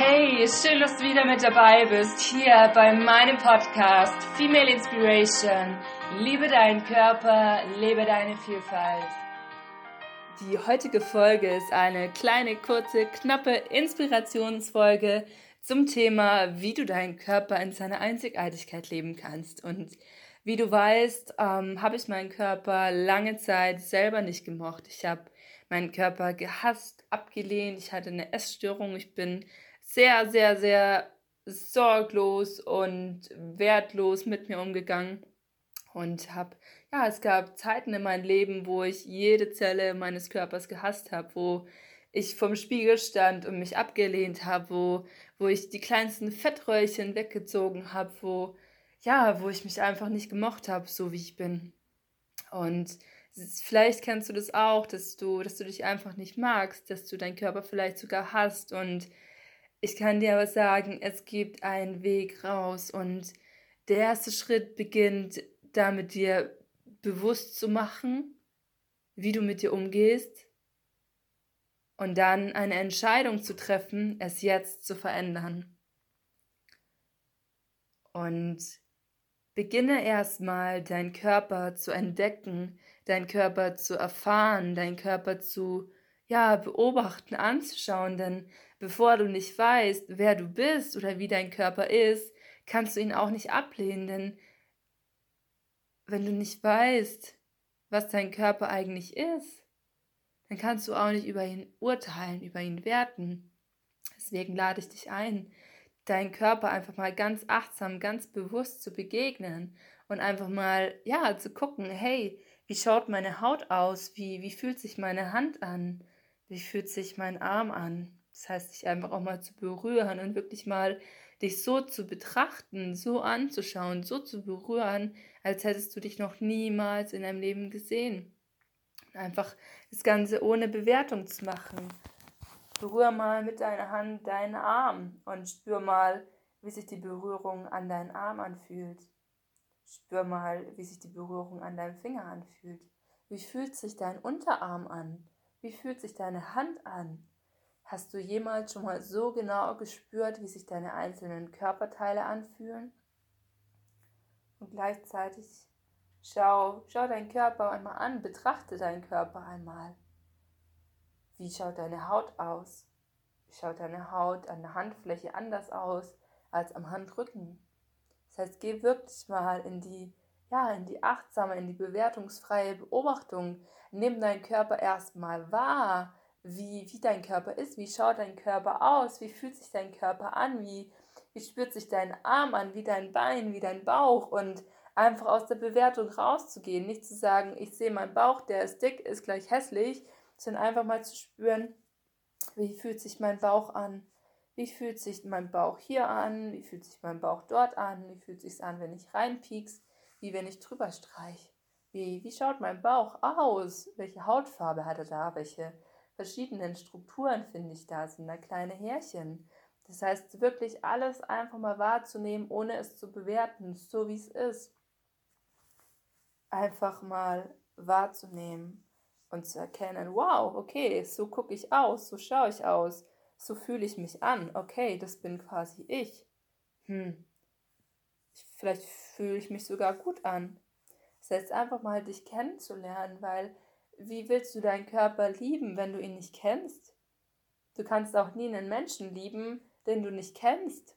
Hey, schön, dass du wieder mit dabei bist, hier bei meinem Podcast Female Inspiration. Liebe deinen Körper, lebe deine Vielfalt. Die heutige Folge ist eine kleine, kurze, knappe Inspirationsfolge zum Thema, wie du deinen Körper in seiner Einzigartigkeit leben kannst. Und wie du weißt, ähm, habe ich meinen Körper lange Zeit selber nicht gemocht. Ich habe meinen Körper gehasst, abgelehnt. Ich hatte eine Essstörung. Ich bin sehr, sehr, sehr sorglos und wertlos mit mir umgegangen und habe, ja, es gab Zeiten in meinem Leben, wo ich jede Zelle meines Körpers gehasst habe, wo ich vom Spiegel stand und mich abgelehnt habe, wo, wo ich die kleinsten Fettröllchen weggezogen habe, wo, ja, wo ich mich einfach nicht gemocht habe, so wie ich bin. Und vielleicht kennst du das auch, dass du, dass du dich einfach nicht magst, dass du deinen Körper vielleicht sogar hast und ich kann dir aber sagen, es gibt einen Weg raus und der erste Schritt beginnt damit dir bewusst zu machen, wie du mit dir umgehst und dann eine Entscheidung zu treffen, es jetzt zu verändern. Und beginne erstmal deinen Körper zu entdecken, deinen Körper zu erfahren, deinen Körper zu ja, beobachten, anzuschauen, denn bevor du nicht weißt, wer du bist oder wie dein Körper ist, kannst du ihn auch nicht ablehnen, denn wenn du nicht weißt, was dein Körper eigentlich ist, dann kannst du auch nicht über ihn urteilen, über ihn werten. Deswegen lade ich dich ein, deinen Körper einfach mal ganz achtsam, ganz bewusst zu begegnen und einfach mal, ja, zu gucken, hey, wie schaut meine Haut aus? Wie, wie fühlt sich meine Hand an? Wie fühlt sich mein Arm an? Das heißt, dich einfach auch mal zu berühren und wirklich mal dich so zu betrachten, so anzuschauen, so zu berühren, als hättest du dich noch niemals in deinem Leben gesehen. Einfach das Ganze ohne Bewertung zu machen. Berühr mal mit deiner Hand deinen Arm und spür mal, wie sich die Berührung an deinen Arm anfühlt. Spür mal, wie sich die Berührung an deinem Finger anfühlt. Wie fühlt sich dein Unterarm an? Wie fühlt sich deine Hand an? Hast du jemals schon mal so genau gespürt, wie sich deine einzelnen Körperteile anfühlen? Und gleichzeitig schau, schau deinen Körper einmal an, betrachte deinen Körper einmal. Wie schaut deine Haut aus? Schaut deine Haut an der Handfläche anders aus als am Handrücken? Das heißt, geh wirklich mal in die ja, in die achtsame, in die bewertungsfreie Beobachtung. Nimm deinen Körper erstmal wahr, wie, wie dein Körper ist, wie schaut dein Körper aus, wie fühlt sich dein Körper an, wie, wie spürt sich dein Arm an, wie dein Bein, wie dein Bauch und einfach aus der Bewertung rauszugehen. Nicht zu sagen, ich sehe meinen Bauch, der ist dick, ist gleich hässlich, sondern einfach mal zu spüren, wie fühlt sich mein Bauch an, wie fühlt sich mein Bauch hier an, wie fühlt sich mein Bauch dort an, wie fühlt sich an, wenn ich reinpiekst wie wenn ich drüber streiche. Wie, wie schaut mein Bauch aus? Welche Hautfarbe hat er da? Welche verschiedenen Strukturen finde ich da? Sind da kleine Härchen? Das heißt, wirklich alles einfach mal wahrzunehmen, ohne es zu bewerten, so wie es ist. Einfach mal wahrzunehmen und zu erkennen, wow, okay, so gucke ich aus, so schaue ich aus, so fühle ich mich an, okay, das bin quasi ich. Hm, vielleicht fühle ich mich sogar gut an. Das einfach mal dich kennenzulernen, weil wie willst du deinen Körper lieben, wenn du ihn nicht kennst? Du kannst auch nie einen Menschen lieben, den du nicht kennst,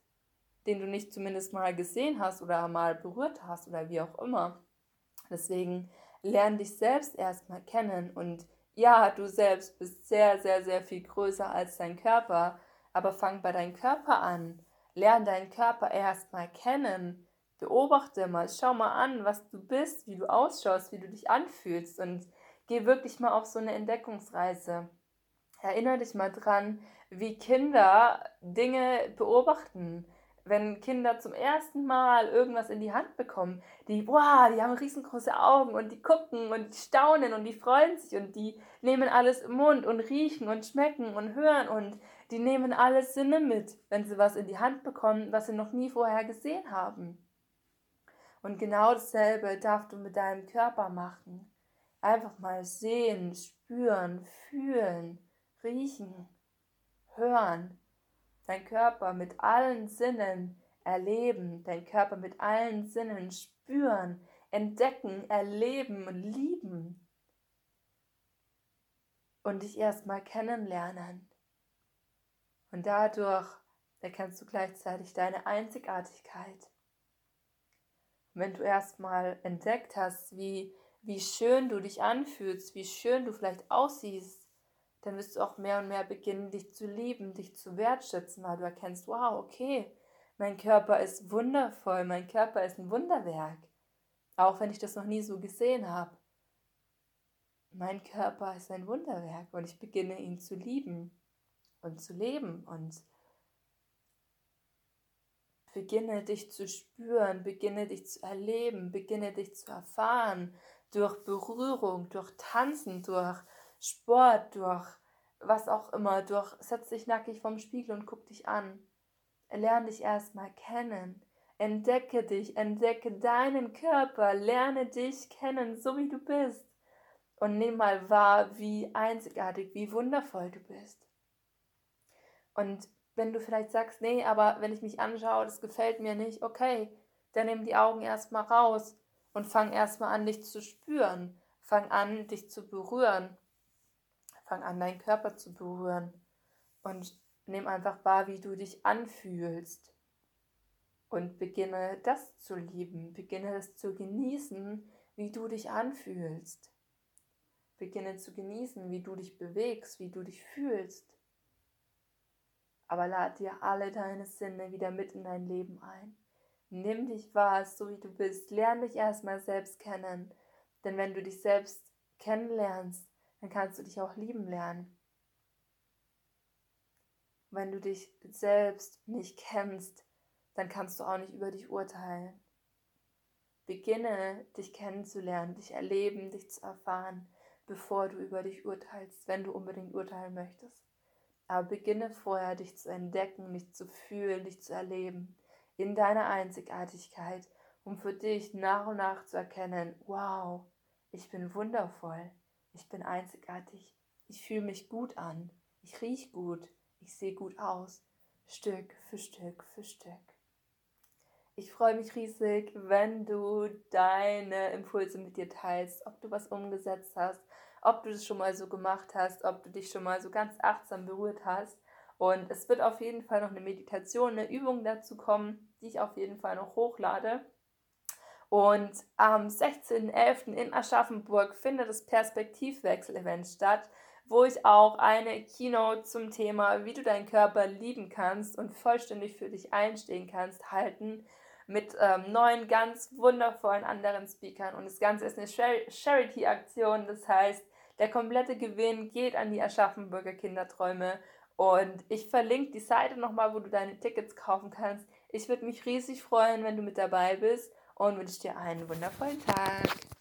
den du nicht zumindest mal gesehen hast oder mal berührt hast oder wie auch immer. Deswegen lern dich selbst erstmal kennen und ja, du selbst bist sehr, sehr, sehr viel größer als dein Körper, aber fang bei deinem Körper an. Lern deinen Körper erstmal kennen. Beobachte mal, schau mal an, was du bist, wie du ausschaust, wie du dich anfühlst und geh wirklich mal auf so eine Entdeckungsreise. Erinnere dich mal dran, wie Kinder Dinge beobachten. Wenn Kinder zum ersten Mal irgendwas in die Hand bekommen, die, wow, die haben riesengroße Augen und die gucken und die staunen und die freuen sich und die nehmen alles im Mund und riechen und schmecken und hören und die nehmen alles Sinne mit, wenn sie was in die Hand bekommen, was sie noch nie vorher gesehen haben. Und genau dasselbe darfst du mit deinem Körper machen. Einfach mal sehen, spüren, fühlen, riechen, hören. dein Körper mit allen Sinnen erleben, dein Körper mit allen Sinnen spüren, entdecken, erleben und lieben und dich erstmal kennenlernen. Und dadurch erkennst du gleichzeitig deine Einzigartigkeit. Wenn du erstmal entdeckt hast, wie, wie schön du dich anfühlst, wie schön du vielleicht aussiehst, dann wirst du auch mehr und mehr beginnen, dich zu lieben, dich zu wertschätzen, weil du erkennst, wow, okay, mein Körper ist wundervoll, mein Körper ist ein Wunderwerk. Auch wenn ich das noch nie so gesehen habe. Mein Körper ist ein Wunderwerk und ich beginne ihn zu lieben und zu leben und beginne dich zu spüren, beginne dich zu erleben, beginne dich zu erfahren durch Berührung, durch Tanzen, durch Sport, durch was auch immer, durch setz dich nackig vorm Spiegel und guck dich an. Lerne dich erstmal kennen. Entdecke dich, entdecke deinen Körper, lerne dich kennen, so wie du bist. Und nimm mal wahr, wie einzigartig, wie wundervoll du bist. Und wenn du vielleicht sagst, nee, aber wenn ich mich anschaue, das gefällt mir nicht, okay, dann nimm die Augen erstmal raus und fang erstmal an, dich zu spüren. Fang an, dich zu berühren. Fang an, deinen Körper zu berühren. Und Nimm einfach wahr, wie du dich anfühlst und beginne das zu lieben, beginne es zu genießen, wie du dich anfühlst. Beginne zu genießen, wie du dich bewegst, wie du dich fühlst. Aber lad dir alle deine Sinne wieder mit in dein Leben ein. Nimm dich wahr, so wie du bist. Lern dich erstmal selbst kennen. Denn wenn du dich selbst kennenlernst, dann kannst du dich auch lieben lernen wenn du dich selbst nicht kennst, dann kannst du auch nicht über dich urteilen. Beginne dich kennenzulernen, dich erleben, dich zu erfahren, bevor du über dich urteilst, wenn du unbedingt urteilen möchtest. Aber beginne vorher, dich zu entdecken, dich zu fühlen, dich zu erleben, in deiner Einzigartigkeit, um für dich nach und nach zu erkennen, wow, ich bin wundervoll, ich bin einzigartig, ich fühle mich gut an, ich rieche gut, ich sehe gut aus, Stück für Stück für Stück. Ich freue mich riesig, wenn du deine Impulse mit dir teilst, ob du was umgesetzt hast, ob du das schon mal so gemacht hast, ob du dich schon mal so ganz achtsam berührt hast. Und es wird auf jeden Fall noch eine Meditation, eine Übung dazu kommen, die ich auf jeden Fall noch hochlade. Und am 16.11. in Aschaffenburg findet das Perspektivwechsel-Event statt wo ich auch eine Keynote zum Thema, wie du deinen Körper lieben kannst und vollständig für dich einstehen kannst, halten mit ähm, neun ganz wundervollen anderen Speakern. Und das Ganze ist eine Charity-Aktion, das heißt, der komplette Gewinn geht an die Erschaffenburger Kinderträume. Und ich verlinke die Seite nochmal, wo du deine Tickets kaufen kannst. Ich würde mich riesig freuen, wenn du mit dabei bist und wünsche dir einen wundervollen Tag.